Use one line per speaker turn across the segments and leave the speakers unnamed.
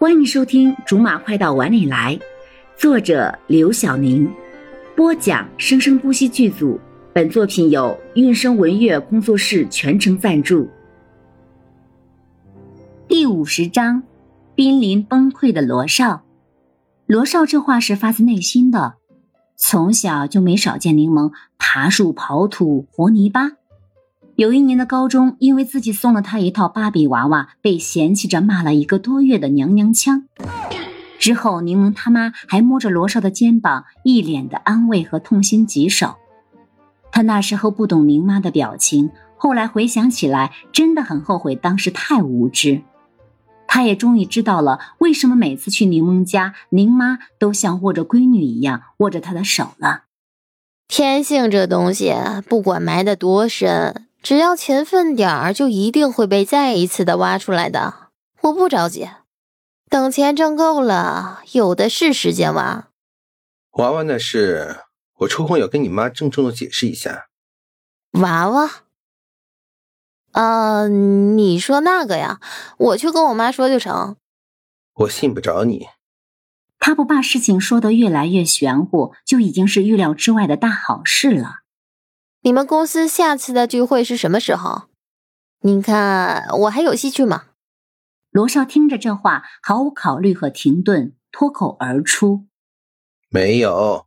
欢迎收听《竹马快到碗里来》，作者刘晓宁，播讲生生不息剧组。本作品由韵声文乐工作室全程赞助。第五十章：濒临崩溃的罗少。罗少这话是发自内心的，从小就没少见柠檬爬树、刨土、和泥巴。有一年的高中，因为自己送了他一套芭比娃娃，被嫌弃着骂了一个多月的娘娘腔。之后，柠檬他妈还摸着罗少的肩膀，一脸的安慰和痛心疾首。他那时候不懂宁妈的表情，后来回想起来，真的很后悔当时太无知。他也终于知道了为什么每次去柠檬家，宁妈都像握着闺女一样握着他的手了。
天性这东西，不管埋得多深。只要勤奋点儿，就一定会被再一次的挖出来的。我不着急，等钱挣够了，有的是时间挖。
娃娃那事，我抽空要跟你妈郑重的解释一下。
娃娃？呃，你说那个呀？我去跟我妈说就成。
我信不着你。
他不把事情说得越来越玄乎，就已经是预料之外的大好事了。
你们公司下次的聚会是什么时候？您看我还有戏去吗？
罗少听着这话，毫无考虑和停顿，脱口而出：“
没有。”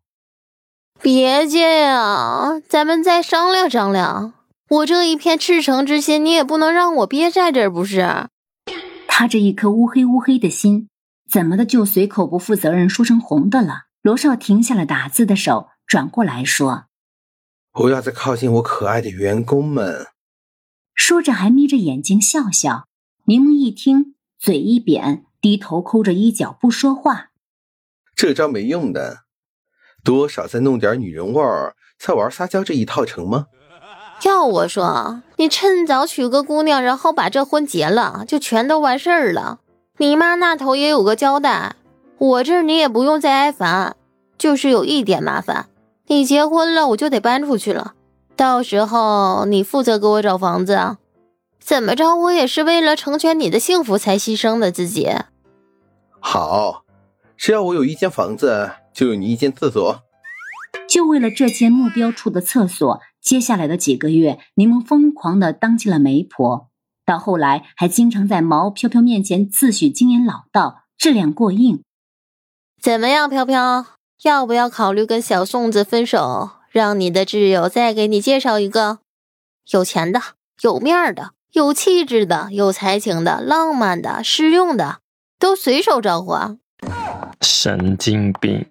别介呀，咱们再商量商量。我这一片赤诚之心，你也不能让我憋在这儿，不是？
他这一颗乌黑乌黑的心，怎么的就随口不负责任说成红的了？罗少停下了打字的手，转过来说。
不要再靠近我可爱的员工们！
说着还眯着眼睛笑笑。柠檬一听，嘴一扁，低头抠着衣角不说话。
这招没用的，多少再弄点女人味儿，再玩撒娇这一套成吗？
要我说，你趁早娶个姑娘，然后把这婚结了，就全都完事儿了。你妈那头也有个交代，我这儿你也不用再挨烦，就是有一点麻烦。你结婚了，我就得搬出去了。到时候你负责给我找房子啊？怎么着，我也是为了成全你的幸福才牺牲的自己。
好，只要我有一间房子，就有你一间厕所。
就为了这间目标处的厕所，接下来的几个月，柠檬疯狂的当起了媒婆，到后来还经常在毛飘飘面前自诩经验老道、质量过硬。
怎么样，飘飘？要不要考虑跟小宋子分手，让你的挚友再给你介绍一个有钱的、有面的、有气质的、有才情的、浪漫的、实用的，都随手招呼啊！
神经病！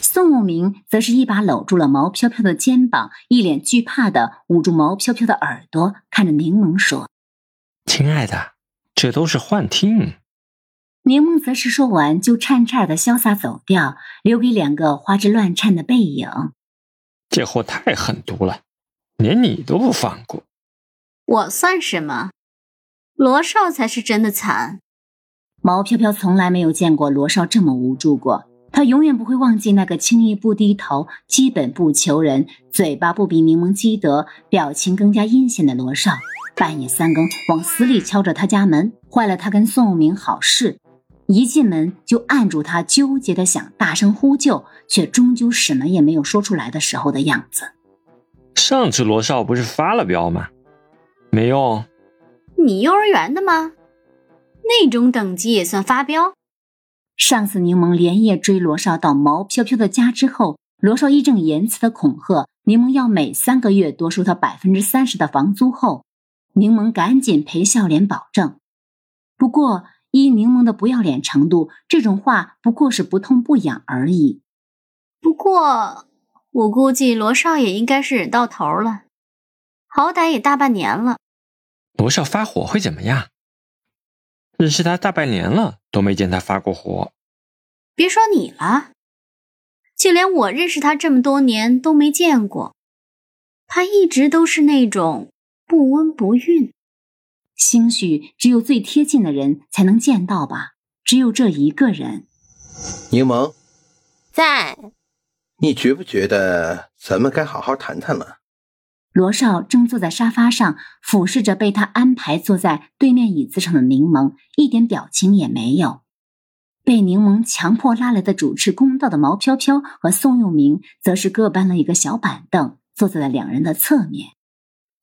宋武明则是一把搂住了毛飘飘的肩膀，一脸惧怕的捂住毛飘飘的耳朵，看着柠檬说：“
亲爱的，这都是幻听。”
柠檬则是说完，就颤颤的潇洒走掉，留给两个花枝乱颤的背影。
这货太狠毒了，连你都不放过。
我算什么？罗少才是真的惨。
毛飘飘从来没有见过罗少这么无助过，他永远不会忘记那个轻易不低头、基本不求人、嘴巴不比柠檬积德、表情更加阴险的罗少。半夜三更往死里敲着他家门，坏了他跟宋明好事。一进门就按住他，纠结的想大声呼救，却终究什么也没有说出来的时候的样子。
上次罗少不是发了飙吗？没用。
你幼儿园的吗？那种等级也算发飙？
上次柠檬连夜追罗少到毛飘飘的家之后，罗少义正言辞的恐吓柠檬要每三个月多收他百分之三十的房租后，柠檬赶紧赔笑脸保证。不过。依柠檬的不要脸程度，这种话不过是不痛不痒而已。
不过，我估计罗少爷应该是忍到头了，好歹也大半年了。
罗少发火会怎么样？认识他大半年了，都没见他发过火。
别说你了，就连我认识他这么多年都没见过，他一直都是那种不温不愠。
兴许只有最贴近的人才能见到吧，只有这一个人。
柠檬，
在。
你觉不觉得咱们该好好谈谈了？
罗少正坐在沙发上，俯视着被他安排坐在对面椅子上的柠檬，一点表情也没有。被柠檬强迫拉来的主持公道的毛飘飘和宋佑明，则是各搬了一个小板凳，坐在了两人的侧面。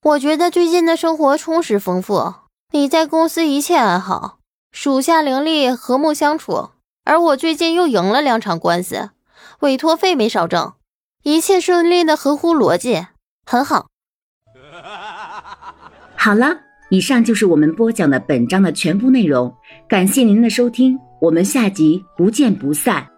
我觉得最近的生活充实丰富，你在公司一切安好，属下伶俐和睦相处，而我最近又赢了两场官司，委托费没少挣，一切顺利的合乎逻辑，很好。
好了，以上就是我们播讲的本章的全部内容，感谢您的收听。我们下集不见不散。